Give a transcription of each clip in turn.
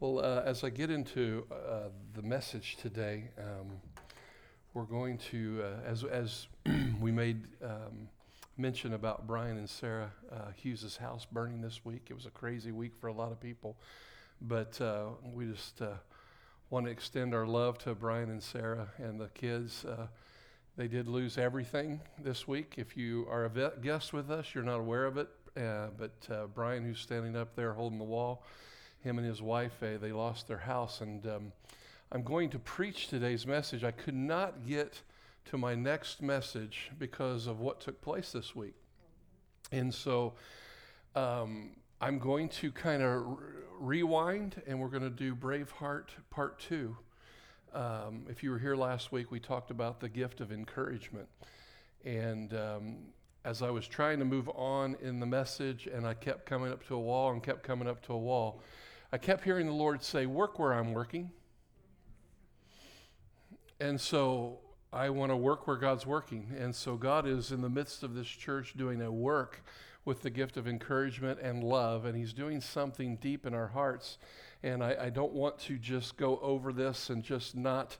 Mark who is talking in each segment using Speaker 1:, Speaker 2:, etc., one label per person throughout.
Speaker 1: Well, uh, as I get into uh, the message today, um, we're going to, uh, as, as we made um, mention about Brian and Sarah uh, Hughes' house burning this week, it was a crazy week for a lot of people. But uh, we just uh, want to extend our love to Brian and Sarah and the kids. they did lose everything this week. If you are a guest with us, you're not aware of it. but Brian, who's standing up there holding the wall, him and his wife, uh, they lost their house. And um, I'm going to preach today's message. I could not get to my next message because of what took place this week. And so um, I'm going to kind of re- rewind and we're going to do Braveheart Part 2. Um, if you were here last week, we talked about the gift of encouragement. And um, as I was trying to move on in the message, and I kept coming up to a wall and kept coming up to a wall, I kept hearing the Lord say, Work where I'm working. And so I want to work where God's working. And so God is in the midst of this church doing a work with the gift of encouragement and love, and He's doing something deep in our hearts. And I, I don't want to just go over this and just not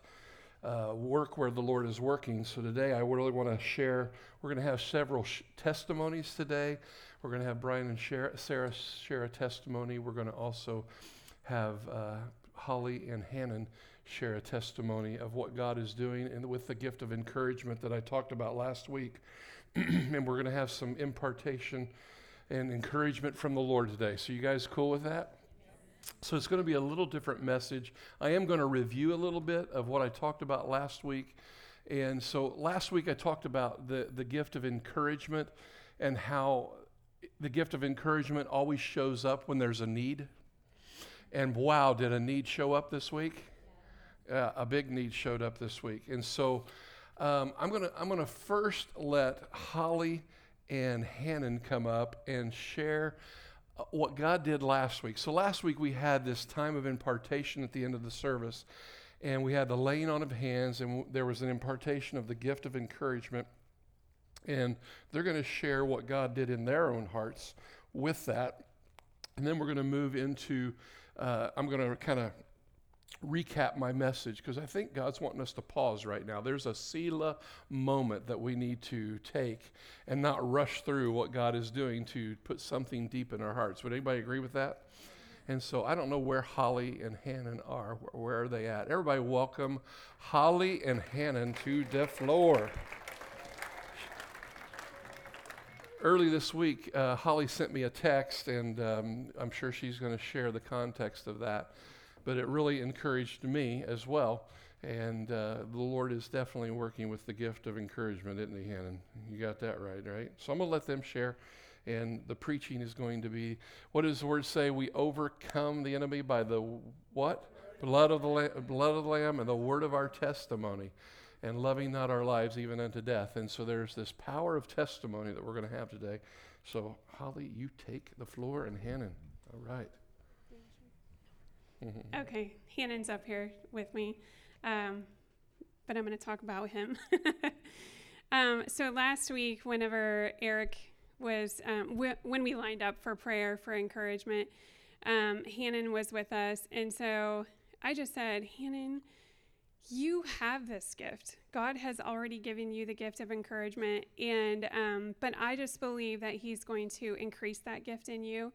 Speaker 1: uh, work where the Lord is working. So today I really want to share. We're going to have several sh- testimonies today. We're going to have Brian and Sarah share a testimony. We're going to also have uh, Holly and Hannon share a testimony of what God is doing and with the gift of encouragement that I talked about last week. and we're going to have some impartation and encouragement from the Lord today. So, you guys cool with that? So, it's going to be a little different message. I am going to review a little bit of what I talked about last week. And so, last week I talked about the, the gift of encouragement and how the gift of encouragement always shows up when there's a need. And wow, did a need show up this week? Yeah, a big need showed up this week. And so um, I'm going to I'm gonna first let Holly and Hannon come up and share what God did last week. So last week we had this time of impartation at the end of the service, and we had the laying on of hands, and there was an impartation of the gift of encouragement. And they're going to share what God did in their own hearts with that. And then we're going to move into, uh, I'm going to kind of recap my message because I think God's wanting us to pause right now. There's a Selah moment that we need to take and not rush through what God is doing to put something deep in our hearts. Would anybody agree with that? And so I don't know where Holly and Hannon are. Where are they at? Everybody, welcome Holly and Hannon to the floor. early this week, uh, Holly sent me a text, and um, I'm sure she's going to share the context of that. But it really encouraged me as well. And uh, the Lord is definitely working with the gift of encouragement, isn't He, Hannon? You got that right, right? So I'm going to let them share. And the preaching is going to be what does the word say? We overcome the enemy by the what? Blood of the, lamb, blood of the Lamb and the word of our testimony and loving not our lives even unto death. And so there's this power of testimony that we're going to have today. So, Holly, you take the floor, and Hannon. All right.
Speaker 2: Mm-hmm. Okay, Hannon's up here with me, um, but I'm going to talk about him. um, so last week, whenever Eric was, um, w- when we lined up for prayer for encouragement, um, Hannon was with us, and so I just said, Hannon, you have this gift. God has already given you the gift of encouragement, and um, but I just believe that He's going to increase that gift in you.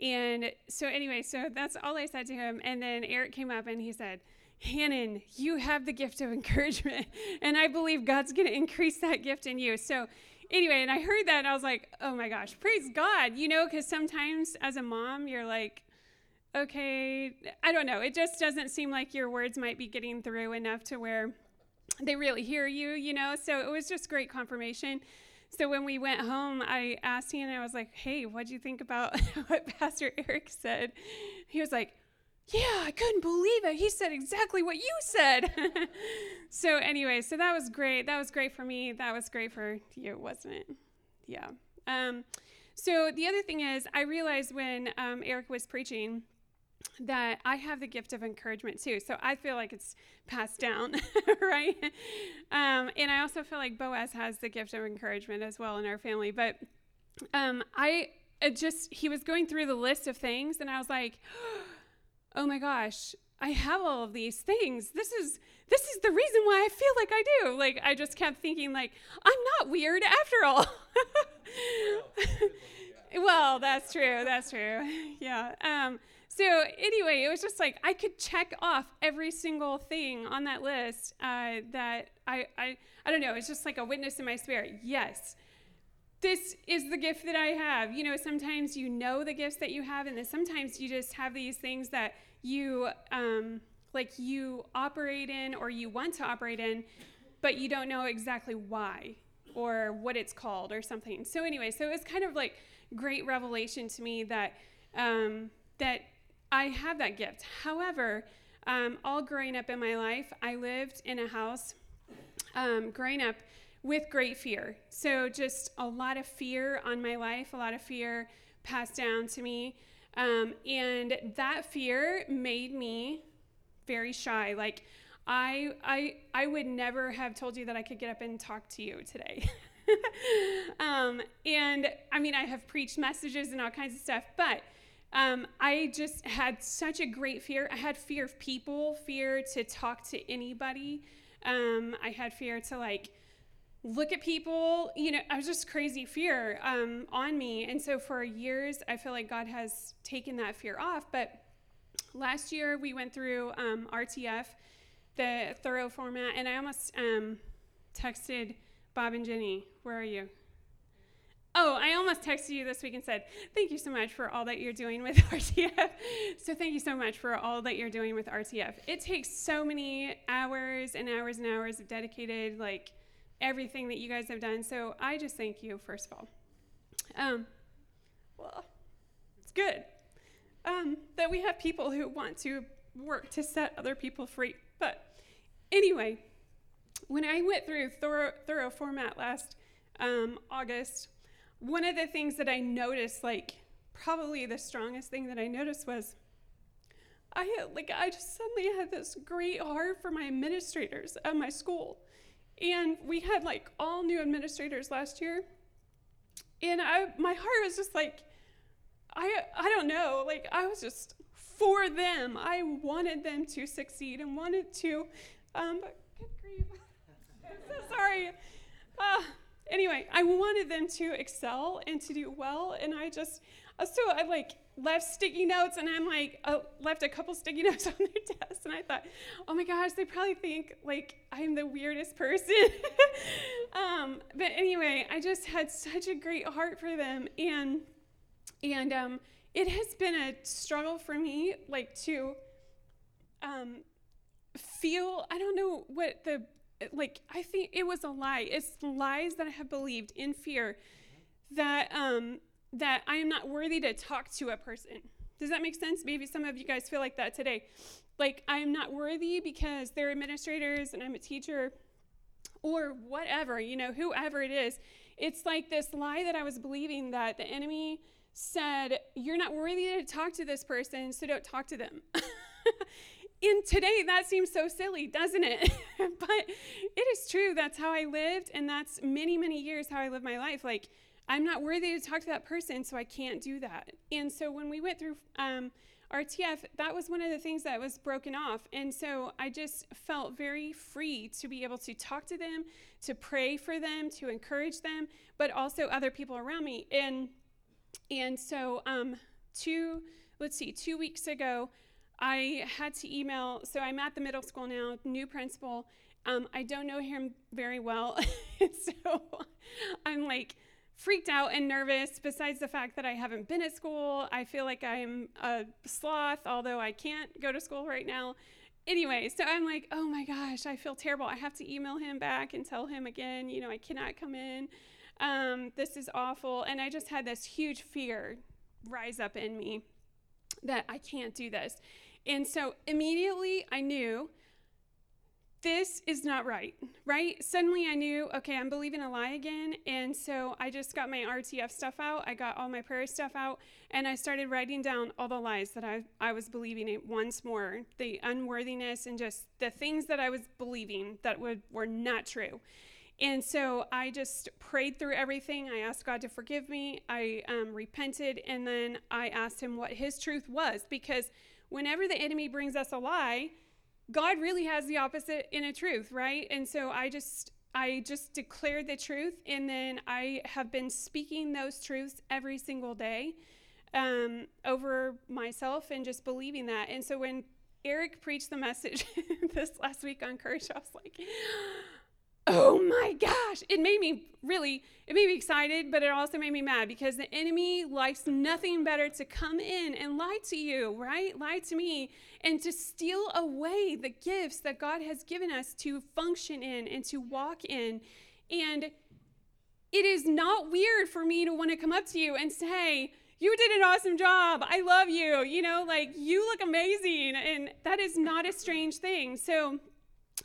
Speaker 2: And so, anyway, so that's all I said to him. And then Eric came up and he said, Hannon, you have the gift of encouragement, and I believe God's going to increase that gift in you. So, anyway, and I heard that, and I was like, oh my gosh, praise God, you know, because sometimes as a mom, you're like, okay, I don't know. It just doesn't seem like your words might be getting through enough to where they really hear you, you know? So it was just great confirmation. So when we went home, I asked him, and I was like, hey, what do you think about what Pastor Eric said? He was like, yeah, I couldn't believe it. He said exactly what you said. so anyway, so that was great. That was great for me. That was great for you, wasn't it? Yeah. Um, so the other thing is, I realized when um, Eric was preaching, that I have the gift of encouragement too. So I feel like it's passed down, right? Um, and I also feel like Boaz has the gift of encouragement as well in our family. But um, I just, he was going through the list of things, and I was like, oh my gosh, I have all of these things. This is this is the reason why I feel like I do. Like I just kept thinking like I'm not weird after all. well, that's true. That's true. Yeah. Um so anyway, it was just like I could check off every single thing on that list uh, that I, I I don't know. It's just like a witness in my spirit. Yes, this is the gift that I have. You know, sometimes you know the gifts that you have, and then sometimes you just have these things that you um, like you operate in or you want to operate in, but you don't know exactly why or what it's called or something. So anyway, so it was kind of like great revelation to me that um, that I have that gift. However, um, all growing up in my life, I lived in a house um, growing up with great fear. So, just a lot of fear on my life, a lot of fear passed down to me. Um, and that fear made me very shy. Like, I, I, I would never have told you that I could get up and talk to you today. um, and I mean, I have preached messages and all kinds of stuff, but um, I just had such a great fear. I had fear of people, fear to talk to anybody. Um, I had fear to like look at people. You know, I was just crazy fear um, on me. And so for years, I feel like God has taken that fear off. But last year, we went through um, RTF, the thorough format, and I almost um, texted Bob and Jenny. Where are you? Oh, I almost texted you this week and said, Thank you so much for all that you're doing with RTF. so, thank you so much for all that you're doing with RTF. It takes so many hours and hours and hours of dedicated, like everything that you guys have done. So, I just thank you, first of all. Um, well, it's good um, that we have people who want to work to set other people free. But anyway, when I went through thorough, thorough format last um, August, one of the things that I noticed, like probably the strongest thing that I noticed was I had, like I just suddenly had this great heart for my administrators at my school. And we had like all new administrators last year. And I my heart was just like I I don't know, like I was just for them. I wanted them to succeed and wanted to um good grief. I'm so sorry. Uh, anyway, I wanted them to excel and to do well, and I just so I like left sticky notes, and I'm like uh, left a couple sticky notes on their desk, and I thought, oh my gosh, they probably think like I'm the weirdest person. um, but anyway, I just had such a great heart for them, and and um, it has been a struggle for me, like to um, feel. I don't know what the like I think it was a lie. It's lies that I have believed in fear that um that I am not worthy to talk to a person. Does that make sense? Maybe some of you guys feel like that today. Like I am not worthy because they're administrators and I'm a teacher or whatever, you know, whoever it is. It's like this lie that I was believing that the enemy said, You're not worthy to talk to this person, so don't talk to them. in today that seems so silly doesn't it? But it is true that's how i lived and that's many many years how i lived my life. Like i'm not worthy to talk to that person so i can't do that. And so when we went through um, rtf that was one of the things that was broken off. And so i just felt very free to be able to talk to them to pray for them to encourage them but also other people around me. And and so um, two let's see two weeks ago I had to email, so I'm at the middle school now, new principal. Um, I don't know him very well. so I'm like freaked out and nervous, besides the fact that I haven't been at school. I feel like I'm a sloth, although I can't go to school right now. Anyway, so I'm like, oh my gosh, I feel terrible. I have to email him back and tell him again, you know, I cannot come in. Um, this is awful. And I just had this huge fear rise up in me that I can't do this. And so immediately I knew this is not right, right? Suddenly I knew, okay, I'm believing a lie again. And so I just got my RTF stuff out. I got all my prayer stuff out. And I started writing down all the lies that I, I was believing it once more the unworthiness and just the things that I was believing that would, were not true. And so I just prayed through everything. I asked God to forgive me. I um, repented. And then I asked him what his truth was because whenever the enemy brings us a lie, God really has the opposite in a truth, right? And so I just I just declared the truth, and then I have been speaking those truths every single day um, over myself and just believing that. And so when Eric preached the message this last week on courage, I was like, oh my gosh. It made me really it made me excited but it also made me mad because the enemy likes nothing better to come in and lie to you right? Lie to me and to steal away the gifts that god has given us to function in and to walk in. And it is not weird for me to want to come up to you and say you did an awesome job. I love you. You know like you look amazing and that is not a strange thing. So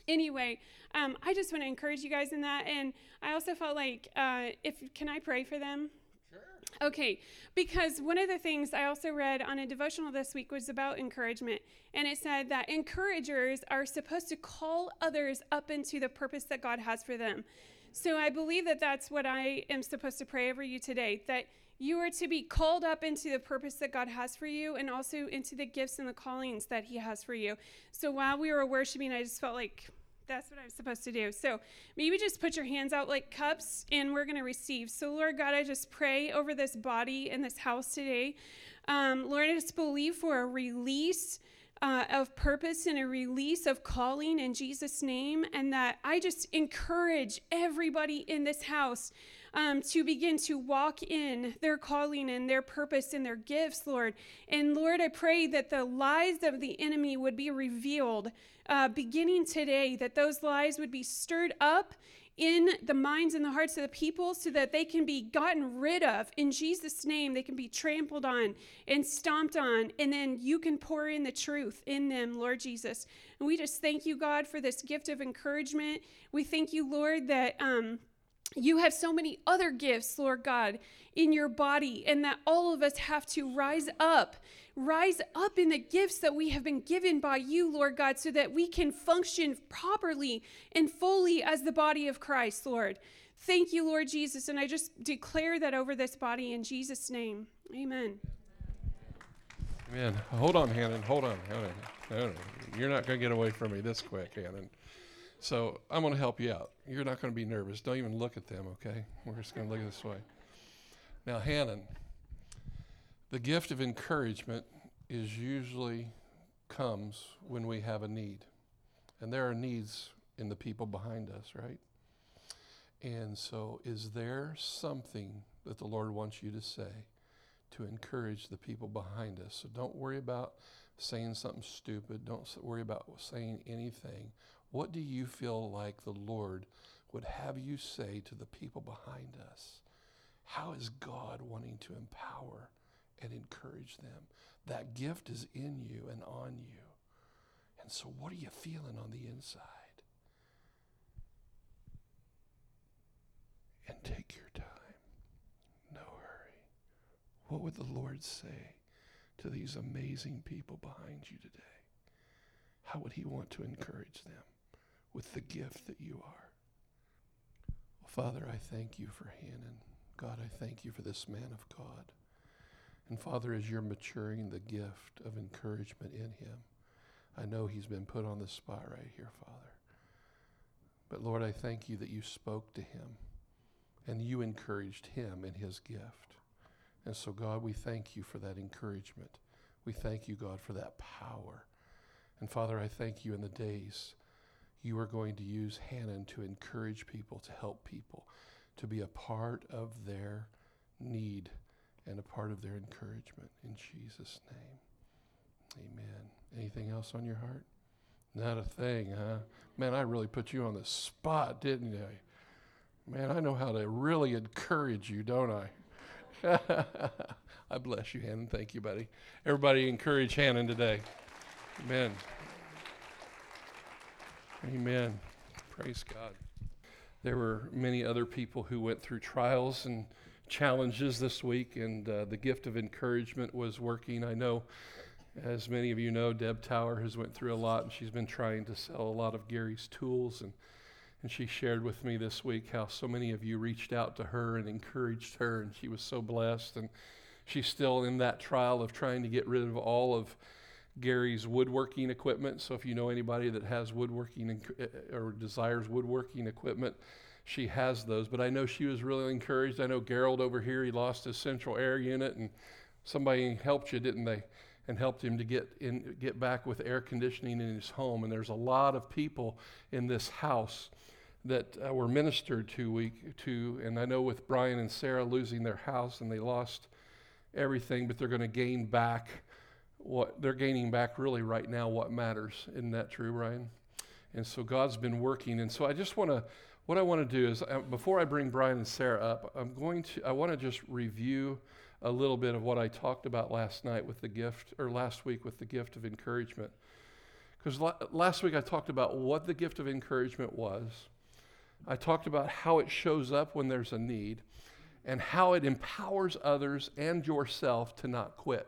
Speaker 2: anyway um, I just want to encourage you guys in that. And I also felt like, uh, if can I pray for them? Sure. Okay, because one of the things I also read on a devotional this week was about encouragement. And it said that encouragers are supposed to call others up into the purpose that God has for them. So I believe that that's what I am supposed to pray over you today that you are to be called up into the purpose that God has for you and also into the gifts and the callings that He has for you. So while we were worshiping, I just felt like that's what I'm supposed to do. So maybe just put your hands out like cups and we're going to receive. So, Lord God, I just pray over this body and this house today. Um, Lord, I just believe for a release. Uh, of purpose and a release of calling in Jesus' name, and that I just encourage everybody in this house um, to begin to walk in their calling and their purpose and their gifts, Lord. And Lord, I pray that the lies of the enemy would be revealed uh, beginning today, that those lies would be stirred up in the minds and the hearts of the people so that they can be gotten rid of in Jesus' name. They can be trampled on and stomped on, and then you can pour in the truth in them, Lord Jesus. And we just thank you, God, for this gift of encouragement. We thank you, Lord, that. Um, you have so many other gifts, Lord God, in your body, and that all of us have to rise up, rise up in the gifts that we have been given by you, Lord God, so that we can function properly and fully as the body of Christ, Lord. Thank you, Lord Jesus. And I just declare that over this body in Jesus' name. Amen.
Speaker 1: Amen. Hold on, Hannon. Hold on. Hold on. You're not going to get away from me this quick, Hannon. So I'm going to help you out. You're not going to be nervous. Don't even look at them, okay? We're just going to look this way. Now, Hannon, the gift of encouragement is usually comes when we have a need. And there are needs in the people behind us, right? And so, is there something that the Lord wants you to say to encourage the people behind us? So, don't worry about saying something stupid. Don't worry about saying anything. What do you feel like the Lord would have you say to the people behind us? How is God wanting to empower and encourage them? That gift is in you and on you. And so, what are you feeling on the inside? And take your time. No hurry. What would the Lord say to these amazing people behind you today? How would He want to encourage them? With the gift that you are. Well, Father, I thank you for Hannon. God, I thank you for this man of God. And Father, as you're maturing the gift of encouragement in him, I know he's been put on the spot right here, Father. But Lord, I thank you that you spoke to him and you encouraged him in his gift. And so, God, we thank you for that encouragement. We thank you, God, for that power. And Father, I thank you in the days you are going to use Hannon to encourage people, to help people, to be a part of their need and a part of their encouragement. In Jesus' name, amen. Anything else on your heart? Not a thing, huh? Man, I really put you on the spot, didn't I? Man, I know how to really encourage you, don't I? I bless you, Hannon. Thank you, buddy. Everybody encourage Hannon today. Amen. Amen. Praise God. There were many other people who went through trials and challenges this week, and uh, the gift of encouragement was working. I know, as many of you know, Deb Tower has went through a lot, and she's been trying to sell a lot of Gary's tools, and and she shared with me this week how so many of you reached out to her and encouraged her, and she was so blessed. And she's still in that trial of trying to get rid of all of Gary's woodworking equipment. So if you know anybody that has woodworking uh, or desires woodworking equipment, she has those. But I know she was really encouraged. I know Gerald over here, he lost his central air unit, and somebody helped you, didn't they? And helped him to get in, get back with air conditioning in his home. And there's a lot of people in this house that uh, were ministered to week to. And I know with Brian and Sarah losing their house and they lost everything, but they're going to gain back what they're gaining back really right now what matters. Isn't that true, Brian? And so God's been working. And so I just want to, what I want to do is, uh, before I bring Brian and Sarah up, I'm going to, I want to just review a little bit of what I talked about last night with the gift, or last week with the gift of encouragement. Because la- last week I talked about what the gift of encouragement was. I talked about how it shows up when there's a need and how it empowers others and yourself to not quit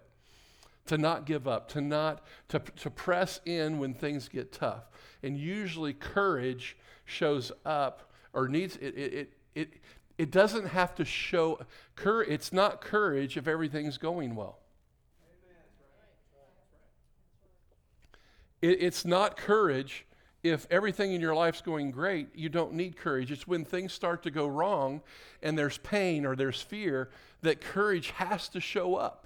Speaker 1: to not give up, to not to, to press in when things get tough. And usually courage shows up or needs it it it, it, it doesn't have to show cur- it's not courage if everything's going well. It, it's not courage if everything in your life's going great, you don't need courage. It's when things start to go wrong and there's pain or there's fear that courage has to show up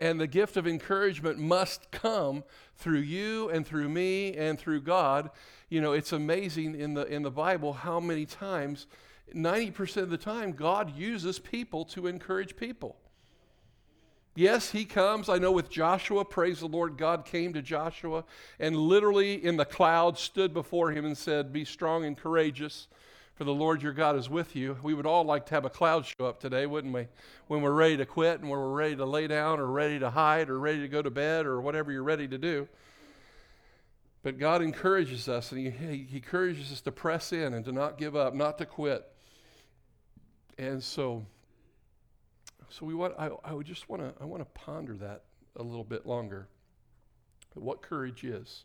Speaker 1: and the gift of encouragement must come through you and through me and through God. You know, it's amazing in the in the Bible how many times 90% of the time God uses people to encourage people. Yes, he comes. I know with Joshua, praise the Lord, God came to Joshua and literally in the cloud stood before him and said, Be strong and courageous for the Lord your God is with you. We would all like to have a cloud show up today, wouldn't we? When we're ready to quit and when we're ready to lay down or ready to hide or ready to go to bed or whatever you're ready to do. But God encourages us and he, he encourages us to press in and to not give up, not to quit. And so, so we want, I, I would just want to, I want to ponder that a little bit longer. What courage is.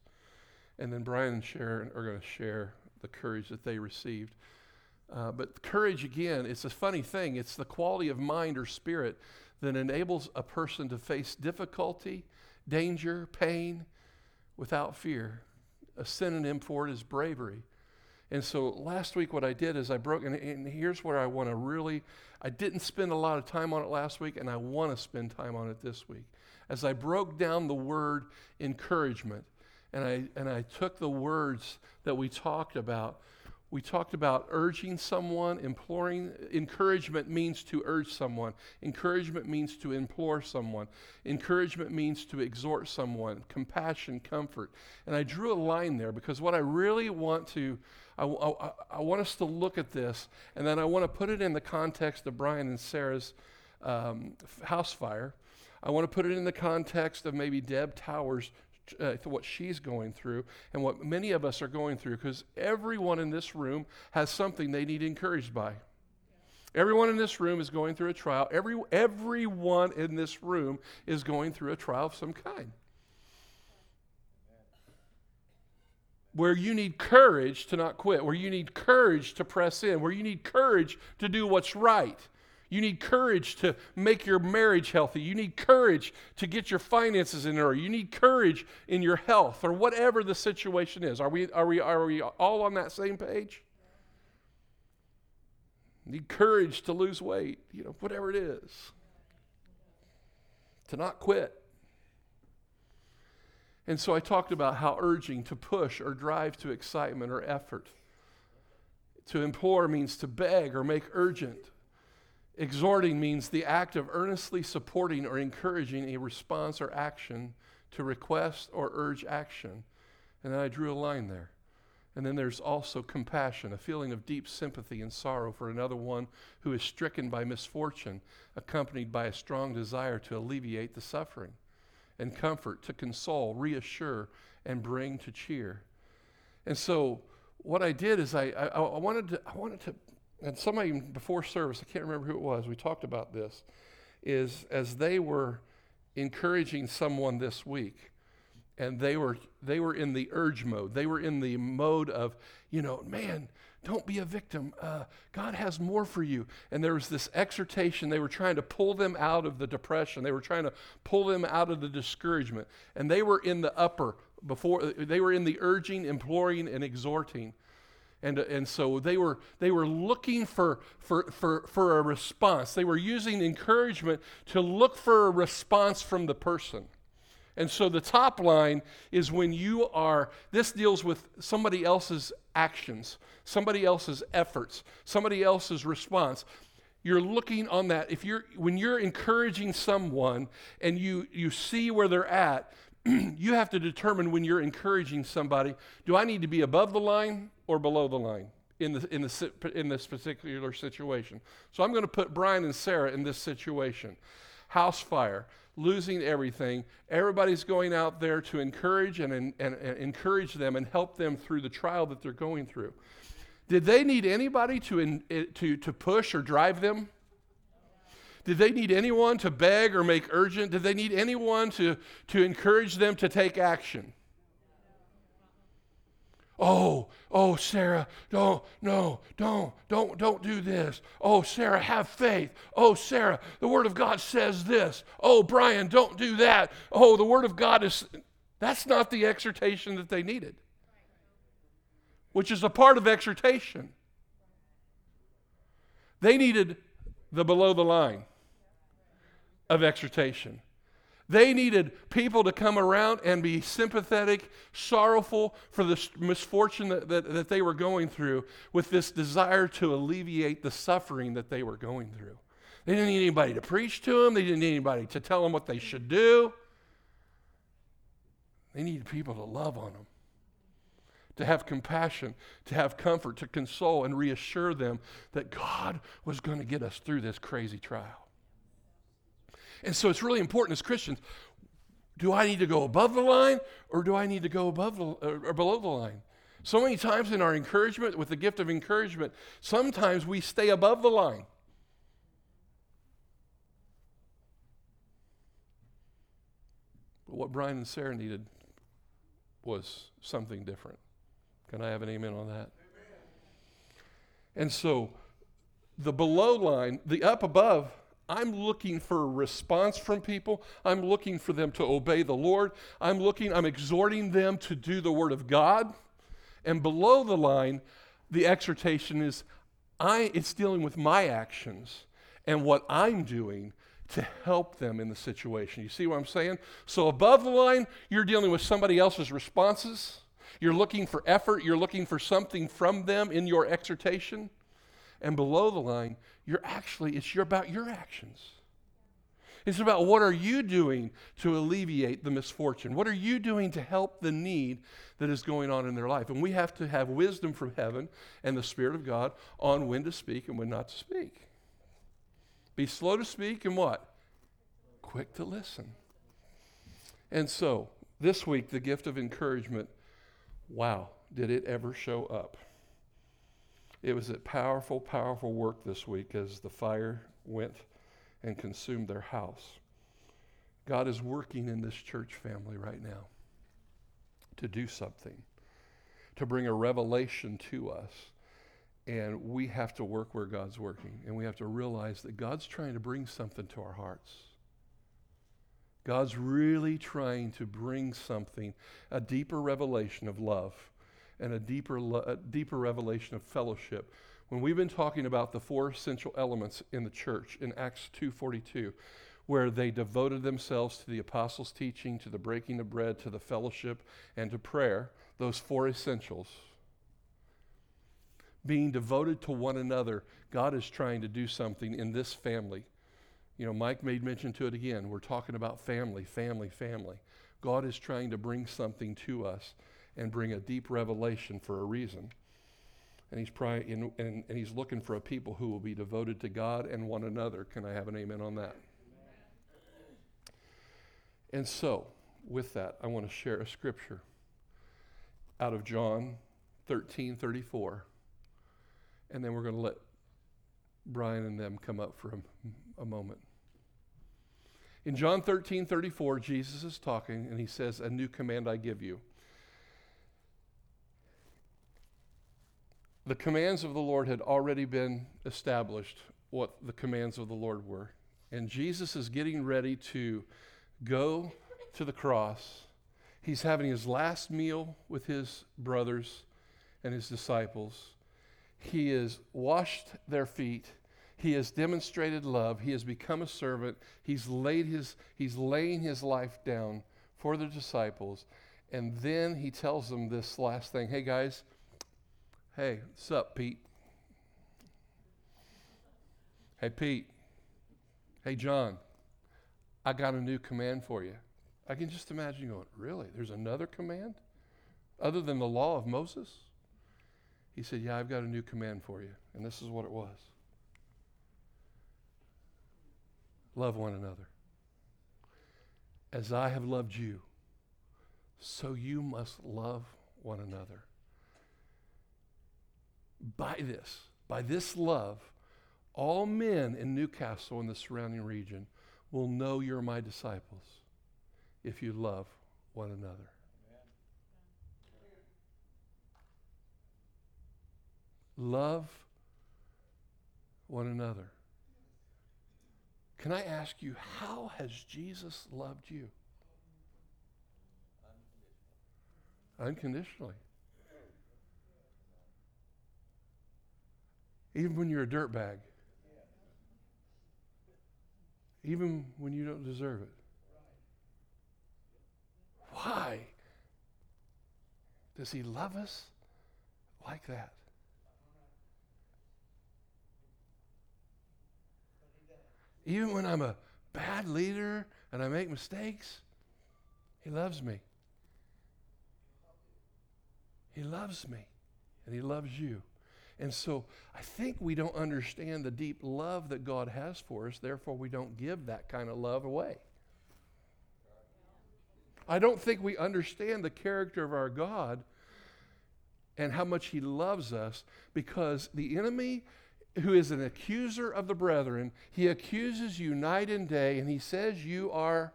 Speaker 1: And then Brian and Sharon are going to share the courage that they received. Uh, but courage, again, it's a funny thing. It's the quality of mind or spirit that enables a person to face difficulty, danger, pain without fear. A synonym for it is bravery. And so last week, what I did is I broke, and, and here's where I want to really, I didn't spend a lot of time on it last week, and I want to spend time on it this week. As I broke down the word encouragement, and I, and I took the words that we talked about we talked about urging someone, imploring. Encouragement means to urge someone. Encouragement means to implore someone. Encouragement means to exhort someone. Compassion, comfort. And I drew a line there because what I really want to, I, I, I want us to look at this, and then I want to put it in the context of Brian and Sarah's um, house fire. I want to put it in the context of maybe Deb Towers' uh, what she's going through and what many of us are going through because everyone in this room has something they need encouraged by. Everyone in this room is going through a trial. Every, everyone in this room is going through a trial of some kind. Where you need courage to not quit, where you need courage to press in, where you need courage to do what's right. You need courage to make your marriage healthy. You need courage to get your finances in order. You need courage in your health or whatever the situation is. Are we, are we, are we all on that same page? Need courage to lose weight, you know, whatever it is. To not quit. And so I talked about how urging to push or drive to excitement or effort. To implore means to beg or make urgent. Exhorting means the act of earnestly supporting or encouraging a response or action to request or urge action. And then I drew a line there. And then there's also compassion, a feeling of deep sympathy and sorrow for another one who is stricken by misfortune, accompanied by a strong desire to alleviate the suffering, and comfort, to console, reassure, and bring to cheer. And so, what I did is I, I, I wanted, to, I wanted to and somebody before service, I can't remember who it was, we talked about this, is as they were encouraging someone this week, and they were they were in the urge mode. They were in the mode of, you know, man, don't be a victim. Uh, God has more for you. And there was this exhortation. They were trying to pull them out of the depression. They were trying to pull them out of the discouragement. And they were in the upper before they were in the urging, imploring, and exhorting. And, and so they were, they were looking for, for, for, for a response. They were using encouragement to look for a response from the person. And so the top line is when you are, this deals with somebody else's actions, somebody else's efforts, somebody else's response. You're looking on that. If you're, when you're encouraging someone and you, you see where they're at, you have to determine when you're encouraging somebody do I need to be above the line or below the line in, the, in, the, in this particular situation? So I'm going to put Brian and Sarah in this situation. House fire, losing everything. Everybody's going out there to encourage and, and, and, encourage them and help them through the trial that they're going through. Did they need anybody to, in, eh, to, to push or drive them? Did they need anyone to beg or make urgent? Did they need anyone to, to encourage them to take action? Oh, oh, Sarah, don't, no, don't, don't, don't do this. Oh, Sarah, have faith. Oh, Sarah, the Word of God says this. Oh, Brian, don't do that. Oh, the Word of God is. That's not the exhortation that they needed, which is a part of exhortation. They needed the below the line of exhortation. They needed people to come around and be sympathetic, sorrowful for the misfortune that, that, that, they were going through, with this desire to alleviate the suffering that they were going through. They didn't need anybody to preach to them, they didn't need anybody to tell them what they should do. They needed people to love on them, to have compassion, to have comfort, to console and reassure them that God was going to get us through this crazy trial. And so it's really important as Christians do I need to go above the line or do I need to go above the, or below the line? So many times in our encouragement, with the gift of encouragement, sometimes we stay above the line. But what Brian and Sarah needed was something different. Can I have an amen on that? Amen. And so the below line, the up above, I'm looking for a response from people. I'm looking for them to obey the Lord. I'm looking, I'm exhorting them to do the Word of God. And below the line, the exhortation is I, it's dealing with my actions and what I'm doing to help them in the situation. You see what I'm saying? So above the line, you're dealing with somebody else's responses. You're looking for effort. You're looking for something from them in your exhortation. And below the line, you're actually, it's your, about your actions. It's about what are you doing to alleviate the misfortune? What are you doing to help the need that is going on in their life? And we have to have wisdom from heaven and the Spirit of God on when to speak and when not to speak. Be slow to speak and what? Quick to listen. And so, this week, the gift of encouragement wow, did it ever show up? It was a powerful, powerful work this week as the fire went and consumed their house. God is working in this church family right now to do something, to bring a revelation to us. And we have to work where God's working. And we have to realize that God's trying to bring something to our hearts. God's really trying to bring something, a deeper revelation of love and a deeper, a deeper revelation of fellowship. When we've been talking about the four essential elements in the church in Acts 2:42, where they devoted themselves to the apostles' teaching, to the breaking of bread, to the fellowship, and to prayer, those four essentials. Being devoted to one another, God is trying to do something in this family. You know, Mike made mention to it again. We're talking about family, family, family. God is trying to bring something to us and bring a deep revelation for a reason. And he's, and, and, and he's looking for a people who will be devoted to God and one another. Can I have an amen on that? And so, with that, I want to share a scripture out of John 13 34. And then we're going to let Brian and them come up for a, a moment. In John 13 34, Jesus is talking, and he says, A new command I give you the commands of the Lord had already been established, what the commands of the Lord were. And Jesus is getting ready to go to the cross. He's having his last meal with his brothers and his disciples. He has washed their feet. He has demonstrated love. He has become a servant. He's laid his he's laying his life down for the disciples. And then he tells them this last thing. Hey guys, hey, what's up, Pete? Hey Pete. Hey John. I got a new command for you. I can just imagine you going, Really? There's another command? Other than the law of Moses? He said, Yeah, I've got a new command for you. And this is what it was love one another. As I have loved you, so you must love one another. By this, by this love, all men in Newcastle and the surrounding region will know you're my disciples if you love one another. Love one another. Can I ask you, how has Jesus loved you? Unconditionally. Even when you're a dirtbag. Even when you don't deserve it. Why does he love us like that? Even when I'm a bad leader and I make mistakes, he loves me. He loves me and he loves you. And so I think we don't understand the deep love that God has for us, therefore, we don't give that kind of love away. I don't think we understand the character of our God and how much He loves us because the enemy, who is an accuser of the brethren, he accuses you night and day and he says you are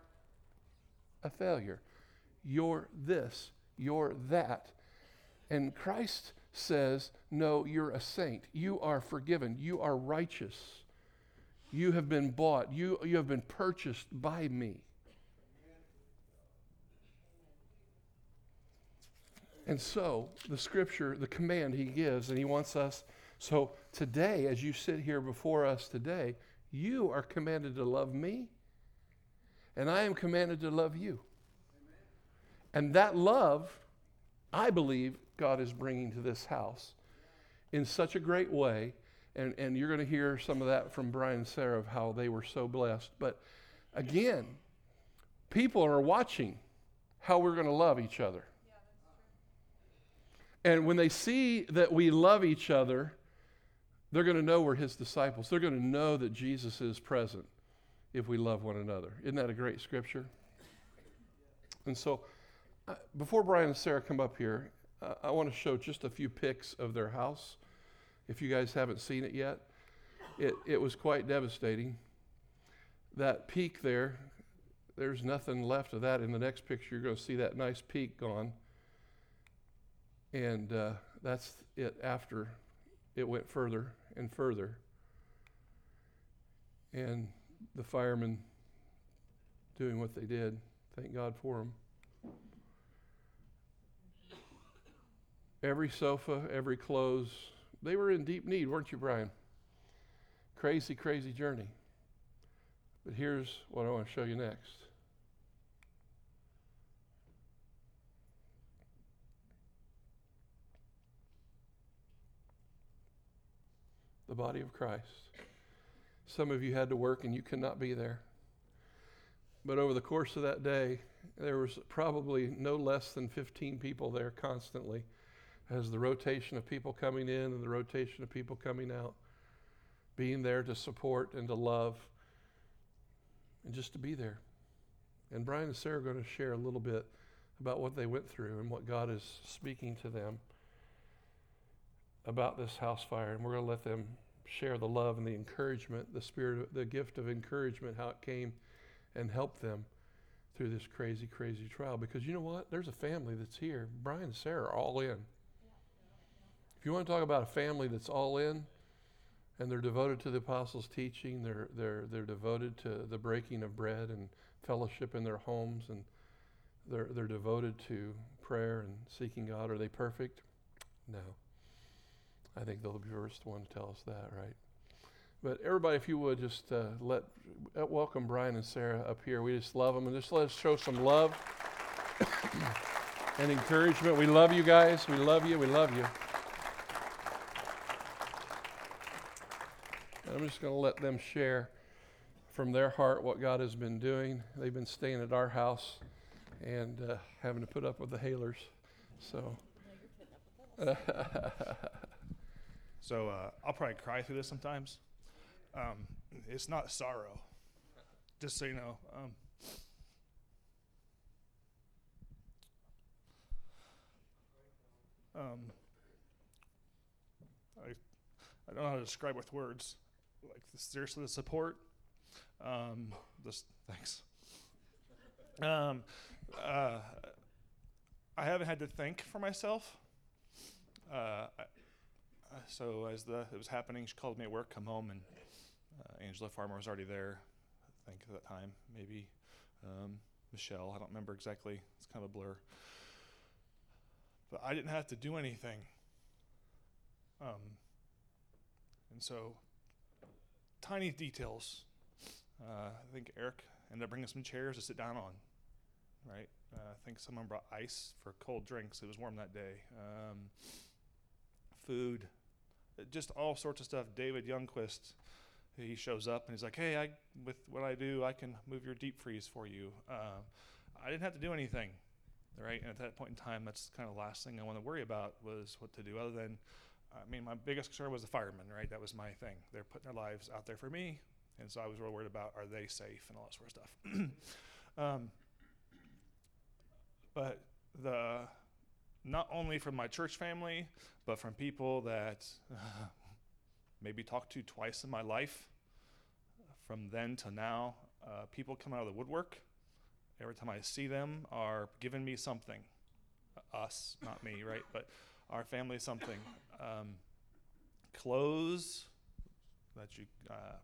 Speaker 1: a failure. You're this, you're that. And Christ says, No, you're a saint. You are forgiven. You are righteous. You have been bought. You, you have been purchased by me. And so, the scripture, the command he gives, and he wants us. So, today, as you sit here before us today, you are commanded to love me, and I am commanded to love you. And that love, I believe, God is bringing to this house in such a great way. And, and you're going to hear some of that from Brian and Sarah of how they were so blessed. But again, people are watching how we're going to love each other. And when they see that we love each other, they're going to know we're his disciples. They're going to know that Jesus is present if we love one another. Isn't that a great scripture? And so, uh, before Brian and Sarah come up here, I want to show just a few pics of their house. If you guys haven't seen it yet, it, it was quite devastating. That peak there, there's nothing left of that. In the next picture, you're going to see that nice peak gone. And uh, that's it after it went further and further. And the firemen doing what they did. Thank God for them. Every sofa, every clothes, they were in deep need, weren't you, Brian? Crazy, crazy journey. But here's what I want to show you next. The body of Christ. Some of you had to work and you could not be there. But over the course of that day, there was probably no less than 15 people there constantly as the rotation of people coming in and the rotation of people coming out, being there to support and to love and just to be there. And Brian and Sarah are going to share a little bit about what they went through and what God is speaking to them about this house fire. And we're going to let them share the love and the encouragement, the spirit, the gift of encouragement, how it came and helped them through this crazy, crazy trial. Because you know what? There's a family that's here. Brian and Sarah are all in you want to talk about a family that's all in and they're devoted to the apostles' teaching, they're, they're, they're devoted to the breaking of bread and fellowship in their homes, and they're, they're devoted to prayer and seeking God. Are they perfect? No. I think they'll be the first one to tell us that, right? But everybody, if you would just uh, let uh, welcome Brian and Sarah up here. We just love them, and just let us show some love and encouragement. We love you guys. We love you. We love you. I'm just going to let them share from their heart what God has been doing. They've been staying at our house and uh, having to put up with the Halers. So.
Speaker 3: so uh, I'll probably cry through this sometimes. Um, it's not sorrow, just so you know. Um, um, I, I don't know how to describe with words. Like the, seriously, the support. Um, just thanks. Um, uh, I haven't had to think for myself. Uh, I, so as the it was happening, she called me at work, come home, and uh, Angela Farmer was already there. I think at that time, maybe um, Michelle. I don't remember exactly. It's kind of a blur. But I didn't have to do anything. Um, and so, tiny details. Uh, I think Eric ended up bringing some chairs to sit down on. Right. Uh, I think someone brought ice for cold drinks. It was warm that day. Um, food, just all sorts of stuff. David Youngquist he shows up and he's like, "Hey, I with what I do, I can move your deep freeze for you." Uh, I didn't have to do anything, right? And at that point in time, that's kind of the last thing I want to worry about was what to do. Other than, I mean, my biggest concern was the firemen, right? That was my thing. They're putting their lives out there for me, and so I was real worried about are they safe and all that sort of stuff. um, but the not only from my church family, but from people that uh, maybe talked to twice in my life. From then to now, uh, people come out of the woodwork. Every time I see them, are giving me something. Us, not me, right? But our family something. Um, clothes that you uh,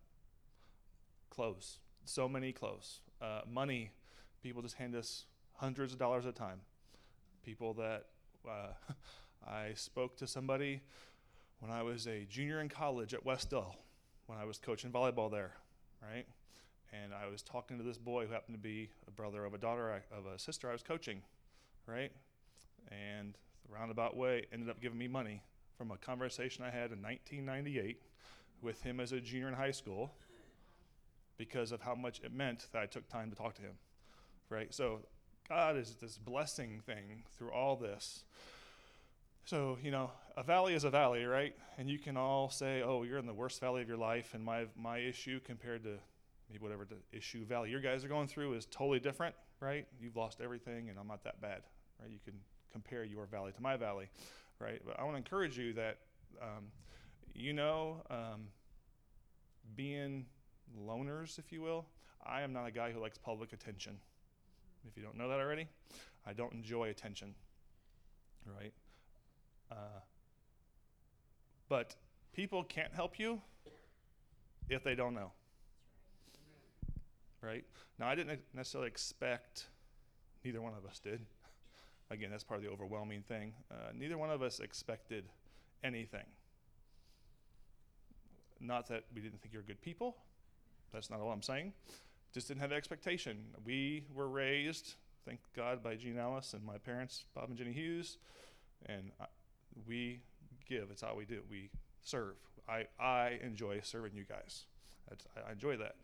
Speaker 3: clothes. So many clothes. Uh, money. People just hand us hundreds of dollars at a time. People that uh, I spoke to somebody when I was a junior in college at West Westdell, when I was coaching volleyball there, right? And I was talking to this boy who happened to be a brother of a daughter of a sister I was coaching, right? And the roundabout way ended up giving me money from a conversation I had in 1998 with him as a junior in high school because of how much it meant that I took time to talk to him, right? So God is this blessing thing through all this. So, you know, a valley is a valley, right? And you can all say, oh, you're in the worst valley of your life, and my, my issue compared to maybe whatever the issue valley your guys are going through is totally different, right? You've lost everything, and I'm not that bad, right? You can compare your valley to my valley, right? But I want to encourage you that, um, you know, um, being loners, if you will, I am not a guy who likes public attention. If you don't know that already, I don't enjoy attention, right? Uh, but people can't help you if they don't know. Right? Now, I didn't necessarily expect, neither one of us did. Again, that's part of the overwhelming thing. Uh, neither one of us expected anything. Not that we didn't think you're good people. That's not all I'm saying. Just didn't have expectation. We were raised, thank God, by Gene Ellis and my parents, Bob and Jenny Hughes. And I, we give. It's how we do. We serve. I, I enjoy serving you guys. That's, I, enjoy that.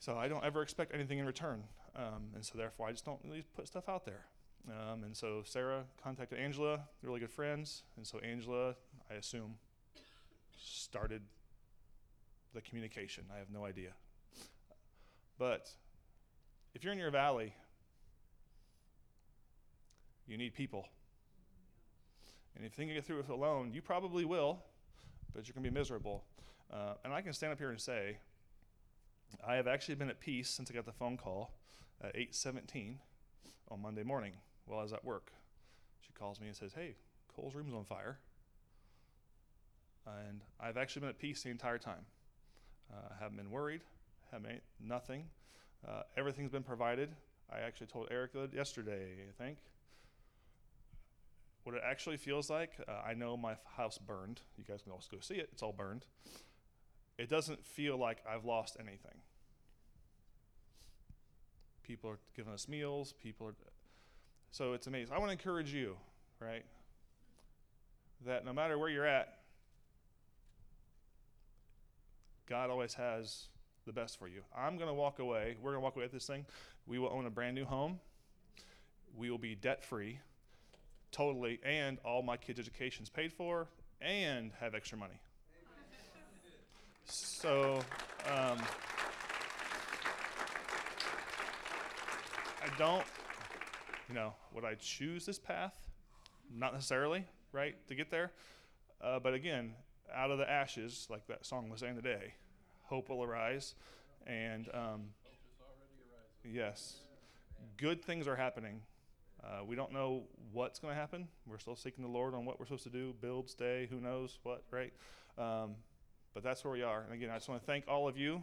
Speaker 3: So I don't ever expect anything in return. Um, and so therefore, I just don't really put stuff out there. Um, and so Sarah contacted Angela, they're really good friends. And so Angela, I assume, started the communication. I have no idea. But if you're in your valley, you need people. And if you think you get through it alone, you probably will, but you're going to be miserable. Uh, and I can stand up here and say, I have actually been at peace since I got the phone call at 8:17 on Monday morning while I was at work. She calls me and says, "Hey, Cole's room's on fire." and I've actually been at peace the entire time. Uh, I haven't been worried, haven't been, nothing. Uh, everything's been provided. I actually told Erica yesterday, I think, what it actually feels like. Uh, I know my house burned. You guys can also go see it. It's all burned. It doesn't feel like I've lost anything. People are giving us meals. People are. So it's amazing. I want to encourage you, right? That no matter where you're at, God always has the best for you. I'm going to walk away. We're going to walk away with this thing. We will own a brand new home. We will be debt free, totally, and all my kids' education's paid for, and have extra money. So, um, I don't, you know, would I choose this path? Not necessarily, right, to get there. Uh, but again, out of the ashes, like that song was saying today, hope will arise. And um, yes, good things are happening. Uh, we don't know what's going to happen. We're still seeking the Lord on what we're supposed to do build, stay, who knows what, right? Um, but that's where we are. And again, I just want to thank all of you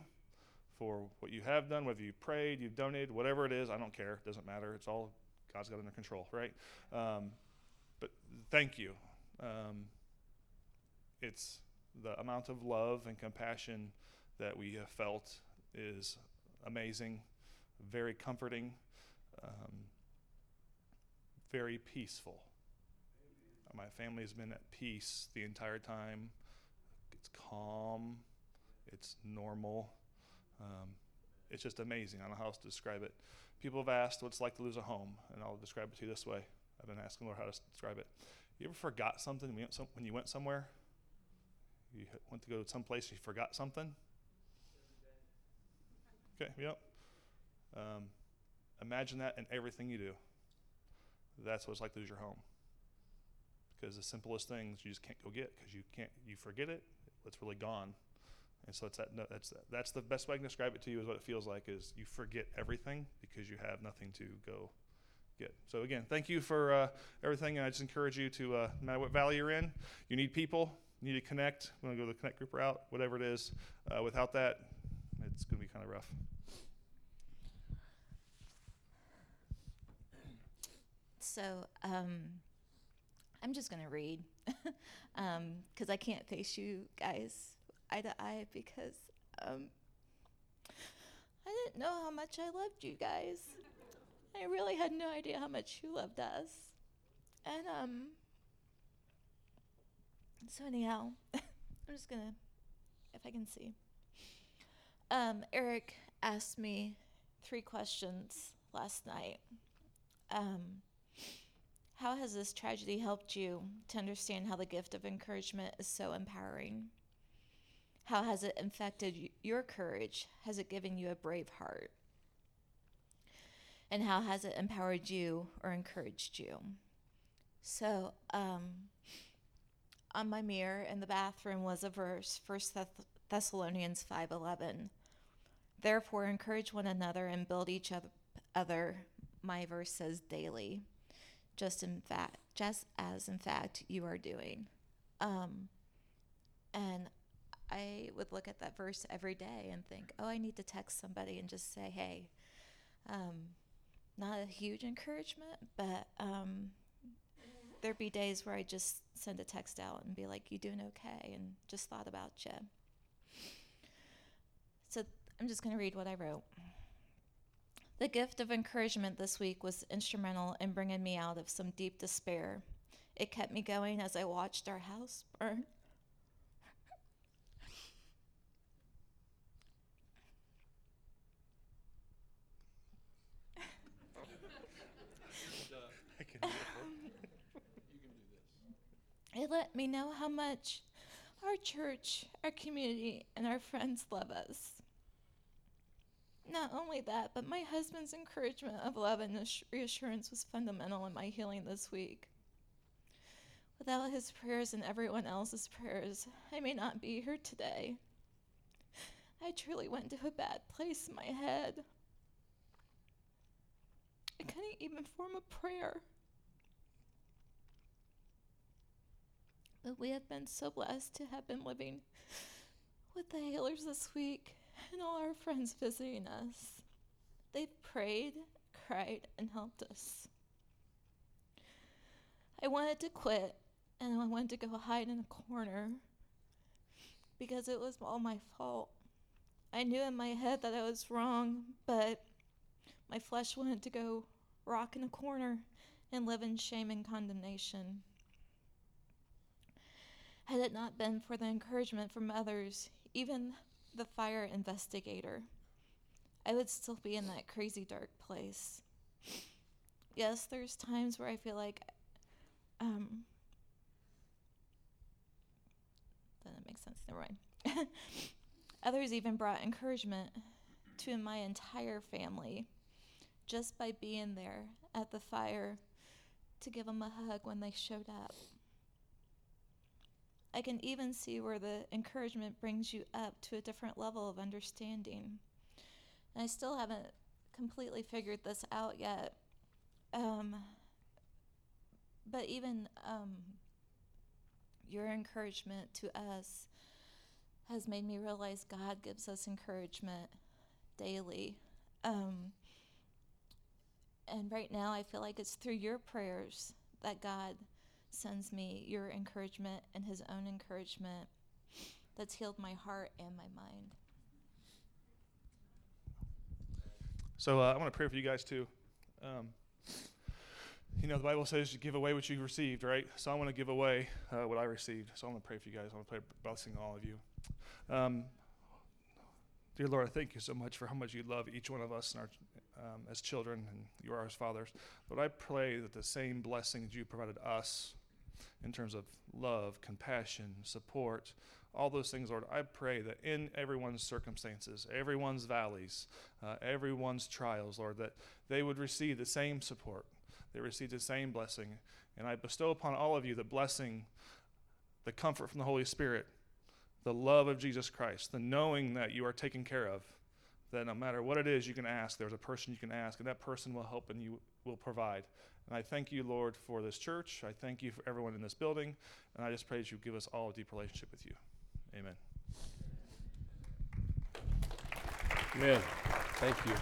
Speaker 3: for what you have done, whether you prayed, you've donated, whatever it is. I don't care. It doesn't matter. It's all God's got it under control, right? Um, but thank you. Um, it's the amount of love and compassion that we have felt is amazing, very comforting, um, very peaceful. My family has been at peace the entire time. It's calm, it's normal. Um, it's just amazing. I don't know how else to describe it. People have asked what it's like to lose a home, and I'll describe it to you this way. I've been asking Lord how to describe it. You ever forgot something when you went, somewhere? You went to go to some place, you forgot something? Okay, yep. Um, imagine that in everything you do. That's what it's like to lose your home. Because the simplest things you just can't go get because you can't, you forget it, it's really gone. And so it's that, that's, that's the best way I can describe it to you is what it feels like is you forget everything because you have nothing to go get. So again, thank you for uh, everything. And I just encourage you to, uh, no matter what valley you're in, you need people, you need to connect. We want to go the connect group route, whatever it is. Uh, without that, it's going to be kind of rough.
Speaker 4: So um, I'm just going to read because I can't face you guys eye to eye because um, I didn't know how much I loved you guys. I really had no idea how much you loved us. And um, so anyhow, I'm just gonna, if I can see. Um, Eric asked me three questions last night. Um, how has this tragedy helped you to understand how the gift of encouragement is so empowering? How has it infected your courage? Has it given you a brave heart? And how has it empowered you or encouraged you? So, um, on my mirror in the bathroom was a verse, 1 Thess- Thessalonians 5:11. Therefore, encourage one another and build each other. My verse says daily, just in fact, just as in fact you are doing. Um, and I would look at that verse every day and think, oh, I need to text somebody and just say, hey, um, not a huge encouragement, but um, there'd be days where I just send a text out and be like, you doing okay? And just thought about you. So I'm just going to read what I wrote. The gift of encouragement this week was instrumental in bringing me out of some deep despair. It kept me going as I watched our house burn.
Speaker 3: I can do it.
Speaker 4: It let me know how much our church, our community, and our friends love us. Not only that, but my husband's encouragement of love and reassurance was fundamental in my healing this week. Without his prayers and everyone else's prayers, I may not be here today. I truly went to a bad place in my head. I couldn't even form a prayer. But we have been so blessed to have been living with the Halers this week and all our friends visiting us. They've prayed, cried, and helped us. I wanted to quit and I wanted to go hide in a corner because it was all my fault. I knew in my head that I was wrong, but my flesh wanted to go rock in a corner and live in shame and condemnation. Had it not been for the encouragement from others, even the fire investigator, I would still be in that crazy dark place. Yes, there's times where I feel like um doesn't sense, never mind. Others even brought encouragement to my entire family just by being there at the fire to give them a hug when they showed up. I can even see where the encouragement brings you up to a different level of understanding. And I still haven't completely figured this out yet. Um, but even um, your encouragement to us has made me realize God gives us encouragement daily. Um, and right now, I feel like it's through your prayers that God sends me your encouragement and His own encouragement that's healed my heart and my mind.
Speaker 3: So uh, I want to pray for you guys too. Um, you know, the Bible says you give away what you received, right? So I want to give away uh, what I received. So I want to pray for you guys. I want to pray blessing on all of you. Um, dear Lord, I thank you so much for how much you love each one of us and our, um, as children, and you are as fathers. Lord, I pray that the same blessings you provided us in terms of love, compassion, support, all those things, Lord, I pray that in everyone's circumstances, everyone's valleys, uh, everyone's trials, Lord, that they would receive the same support, they receive the same blessing. And I bestow upon all of you the blessing, the comfort from the Holy Spirit, the love of Jesus Christ, the knowing that you are taken care of, that no matter what it is you can ask, there's a person you can ask, and that person will help and you will provide. And I thank you, Lord, for this church. I thank you for everyone in this building. And I just pray that you give us all a deep relationship with you. Amen.
Speaker 1: Amen. Thank you.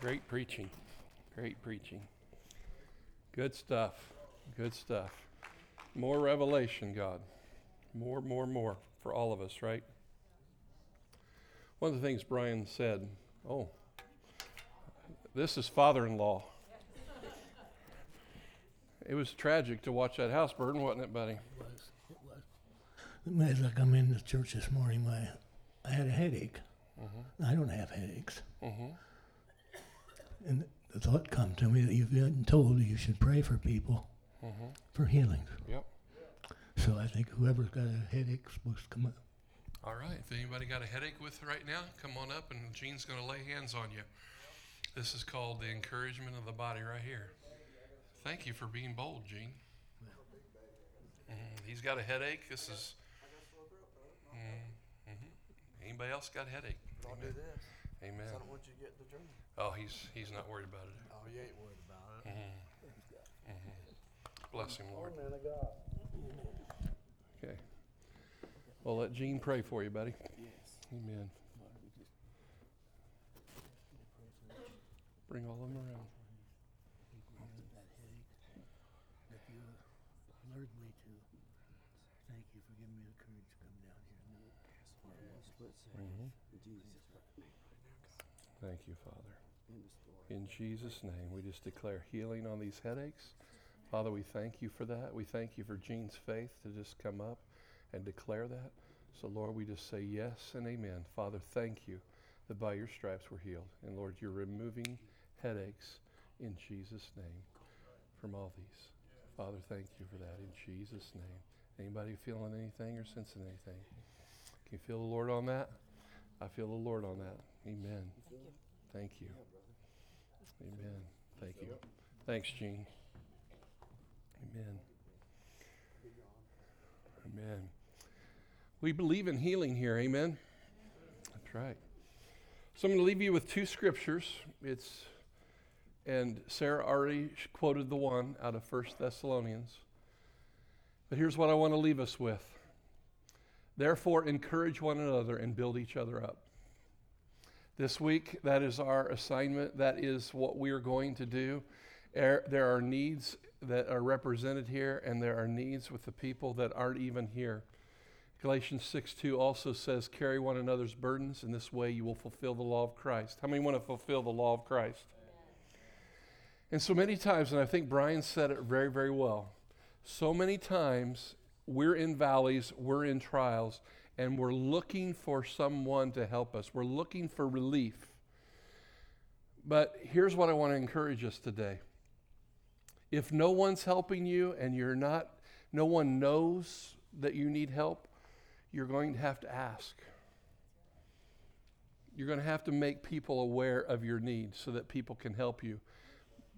Speaker 1: Great preaching. Great preaching. Good stuff. Good stuff. More revelation, God. More, more, more for all of us, right? One of the things Brian said, oh, this is father in law. It was tragic to watch that house burn, wasn't it, buddy?
Speaker 5: It was. It was. As I come into church this morning, my, I had a headache. I don't have headaches.
Speaker 1: Mm-hmm.
Speaker 5: And the thought come to me that you've been told you should pray for people
Speaker 1: Mm-hmm.
Speaker 5: for healings.
Speaker 1: Yep.
Speaker 5: So I think whoever's got a headache is supposed to come up.
Speaker 1: All right. If anybody got a headache with right now, come on up and Gene's going to lay hands on you. This is called the encouragement of the body right here. Thank you for being bold, Gene. Mhm. He's got a headache. This is. Mm-hmm. Anybody else got a headache?
Speaker 6: Do
Speaker 1: Amen. Amen.
Speaker 6: I don't want you to get the dream.
Speaker 1: Oh, he's he's not worried about it.
Speaker 6: Oh, you ain't worried about it.
Speaker 1: Mhm. Bless him, Lord.
Speaker 6: man of God.
Speaker 1: Okay. Well, let Gene pray for you, buddy.
Speaker 6: Yes.
Speaker 1: Amen. Bring all of them around.
Speaker 5: That headache that you alerted me to. Thank you for giving me the courage to come down here and do it.
Speaker 6: Split
Speaker 1: Mhm.
Speaker 6: Jesus
Speaker 1: Thank you, Father.
Speaker 6: in.
Speaker 1: In Jesus' name, we just declare healing on these headaches. Father, we thank you for that. We thank you for Gene's faith to just come up and declare that. So, Lord, we just say yes and amen. Father, thank you that by your stripes we're healed. And, Lord, you're removing headaches in Jesus' name from all these. Father, thank you for that in Jesus' name. Anybody feeling anything or sensing anything? Can you feel the Lord on that? I feel the Lord on that. Amen. Thank you. Amen. Thank you. Thanks, Gene. Amen. Amen. We believe in healing here. Amen. That's right. So I'm going to leave you with two scriptures. It's and Sarah already quoted the one out of First Thessalonians. But here's what I want to leave us with. Therefore, encourage one another and build each other up. This week, that is our assignment. That is what we are going to do. Er, There are needs that are represented here, and there are needs with the people that aren't even here. Galatians 6 2 also says, Carry one another's burdens. In this way, you will fulfill the law of Christ. How many want to fulfill the law of Christ? And so many times, and I think Brian said it very, very well, so many times we're in valleys, we're in trials, and we're looking for someone to help us. We're looking for relief. But here's what I want to encourage us today. If no one's helping you and you're not, no one knows that you need help, you're going to have to ask. You're going to have to make people aware of your needs so that people can help you.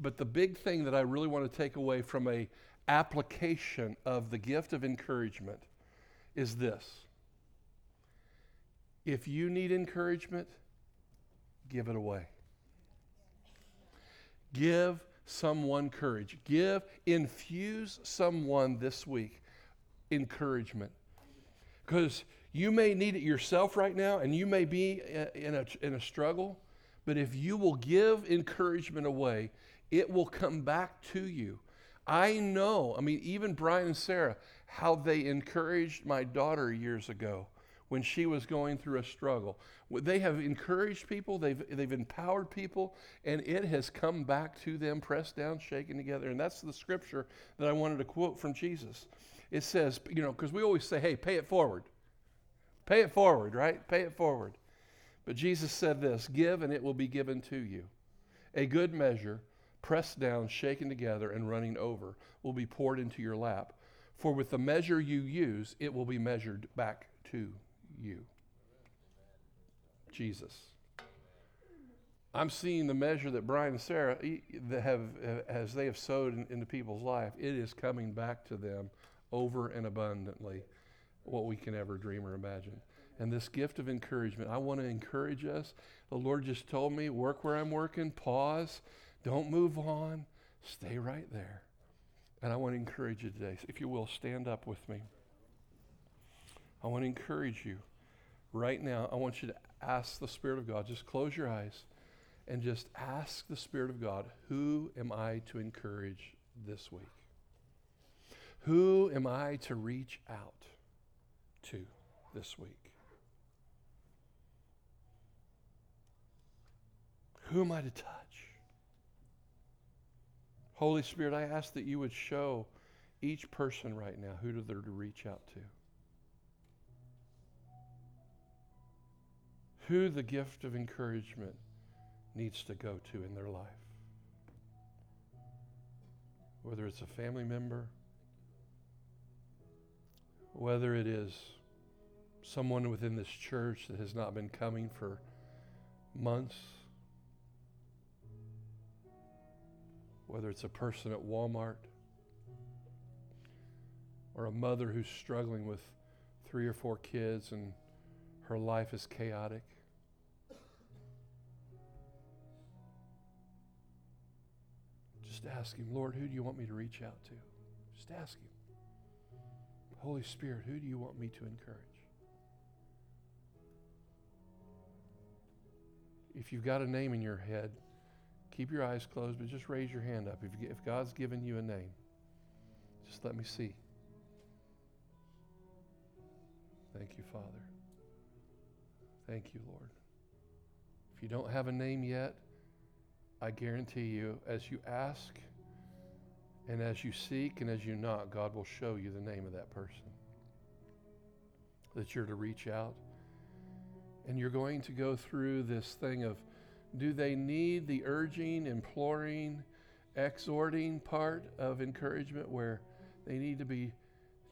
Speaker 1: But the big thing that I really want to take away from a application of the gift of encouragement is this. If you need encouragement, give it away. Give someone courage. Give, infuse someone this week encouragement. Because you may need it yourself right now and you may be uh, in a, in a struggle, but if you will give encouragement away, it will come back to you. I know, I mean, even Brian and Sarah, how they encouraged my daughter years ago when she was going through a struggle. They have encouraged people, they've, they've empowered people, and it has come back to them, pressed down, shaken together. And that's the scripture that I wanted to quote from Jesus. It says, you know, because we always say, hey, pay it forward. Pay it forward, right? Pay it forward. But Jesus said this give, and it will be given to you. A good measure, pressed down, shaken together, and running over, will be poured into your lap. For with the measure you use, it will be measured back to you. Jesus. I'm seeing the measure that Brian and Sarah have, as they have sowed into people's life, it is coming back to them over and abundantly what we can ever dream or imagine. And this gift of encouragement, I want to encourage us. The Lord just told me, work where I'm working, pause, don't move on, stay right there. And I want to encourage you today. If you will, stand up with me. I want to encourage you right now. I want you to ask the Spirit of God. Just close your eyes and just ask the Spirit of God, who am I to encourage this week? Who am I to reach out to this week? Who am I to touch? Holy Spirit, I ask that you would show each person right now who they're to reach out to. Who the gift of encouragement needs to go to in their life. Whether it's a family member, whether it is someone within this church that has not been coming for months, whether it's a person at Walmart or a mother who's struggling with three or four kids and her life is chaotic. Just ask Him, Lord, who do you want me to reach out to? Just ask Him. Holy Spirit, who do you want me to encourage? If you've got a name in your head, keep your eyes closed, but just raise your hand up. If, you, if God's given you a name, just let me see. Thank you, Father. Thank you, Lord. If you don't have a name yet, I guarantee you, as you ask and as you seek and as you knock, God will show you the name of that person that you're to reach out. And you're going to go through this thing of do they need the urging, imploring, exhorting part of encouragement where they need to be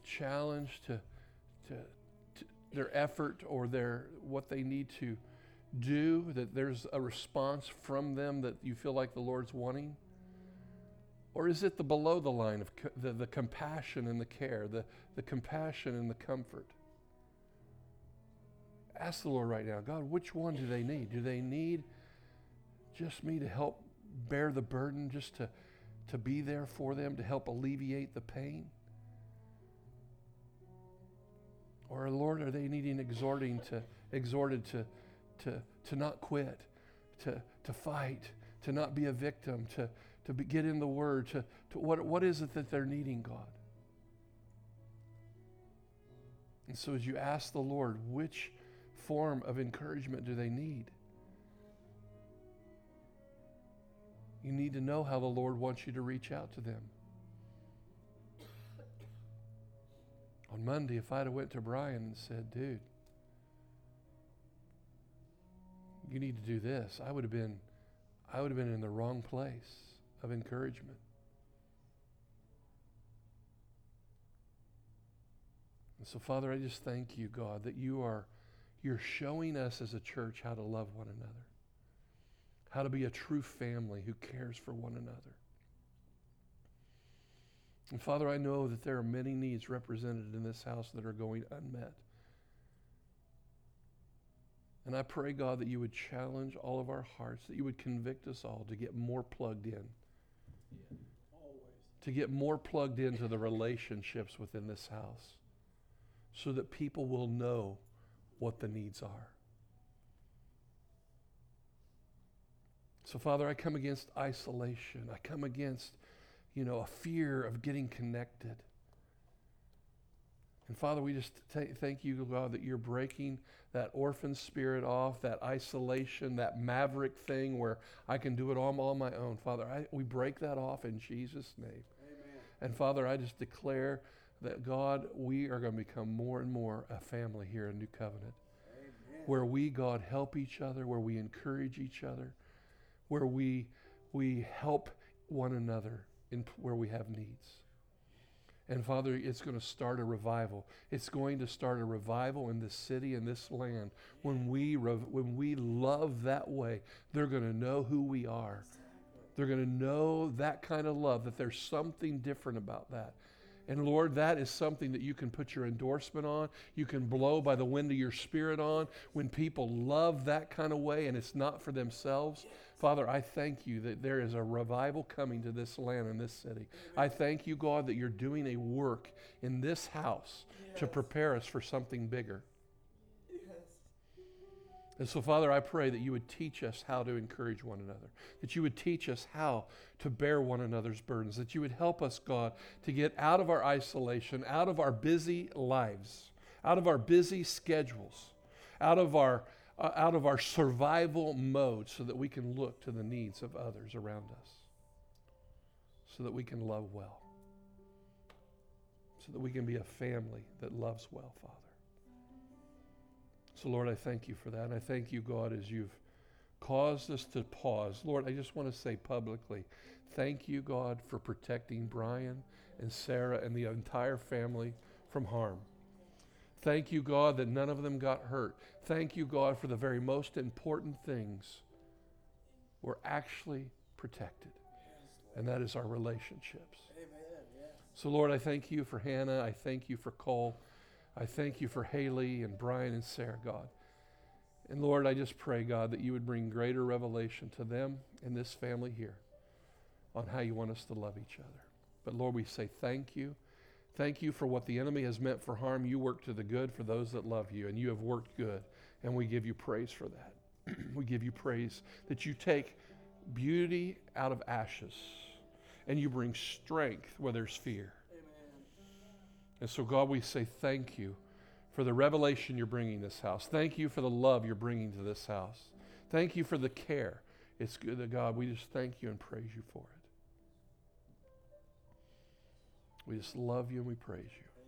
Speaker 1: challenged to, to, to their effort or their what they need to do that there's a response from them that you feel like the Lord's wanting? Or is it the below the line of co- the, the compassion and the care, the, the compassion and the comfort? Ask the Lord right now, God, which one do they need? Do they need just me to help bear the burden, just to, to be there for them, to help alleviate the pain? Or Lord, are they needing exhorting to exhorted to to to not quit, to to fight, to not be a victim, to to be, get in the Word, to, to what what is it that they're needing, God? And so as you ask the Lord, which form of encouragement do they need? You need to know how the Lord wants you to reach out to them. On Monday, if I'd have went to Brian and said, dude, you need to do this, I would have been I would have been in the wrong place of encouragement. And so, Father, I just thank you, God, that you are you're showing us as a church how to love one another, how to be a true family who cares for one another. And Father, I know that there are many needs represented in this house that are going unmet. And I pray, God, that you would challenge all of our hearts, that you would convict us all to get more plugged in. To get more plugged into the relationships within this house so that people will know what the needs are. So, Father, I come against isolation. I come against, you know, a fear of getting connected. And Father, we just t- thank you, God, that you're breaking that orphan spirit off, that isolation, that maverick thing where I can do it all on my own. Father, I, we break that off in Jesus' name.
Speaker 6: Amen.
Speaker 1: And Father, I just declare that, God, we are going to become more and more a family here in New Covenant,
Speaker 6: Amen.
Speaker 1: where we, God, help each other, where we encourage each other, where we, we help one another in where we have needs. And Father, it's going to start a revival. It's going to start a revival in this city and this land. When we, rev- when we love that way, they're going to know who we are. They're going to know that kind of love, that there's something different about that. And Lord, that is something that you can put your endorsement on. You can blow by the wind of your spirit on. When people love that kind of way and it's not for themselves, Father, I thank you that there is a revival coming to this land and this city. I thank you, God, that you're doing a work in this house to prepare us for something bigger. And so, Father, I pray that you would teach us how to encourage one another, that you would teach us how to bear one another's burdens, that you would help us, God, to get out of our isolation, out of our busy lives, out of our busy schedules, out of our, uh, out of our survival mode, so that we can look to the needs of others around us, so that we can love well, so that we can be a family that loves well, Father. So, Lord, I thank you for that. And I thank you, God, as you've caused us to pause. Lord, I just want to say publicly, thank you, God, for protecting Brian and Sarah and the entire family from harm. Thank you, God, that none of them got hurt. Thank you, God, for the very most important things were actually protected, and that is our relationships.
Speaker 6: Amen.
Speaker 1: So, Lord, I thank you for Hannah. I thank you for Cole. I thank you for Haley and Brian and Sarah, God. And Lord, I just pray, God, that you would bring greater revelation to them and this family here on how you want us to love each other. But Lord, we say thank you. Thank you for what the enemy has meant for harm. You work to the good for those that love you, and you have worked good. And we give you praise for that. we give you praise that you take beauty out of ashes and you bring strength where there's fear. And so, God, we say thank you for the revelation you're bringing this house. Thank you for the love you're bringing to this house. Thank you for the care. It's good that, God, we just thank you and praise you for it. We just love you and we praise you.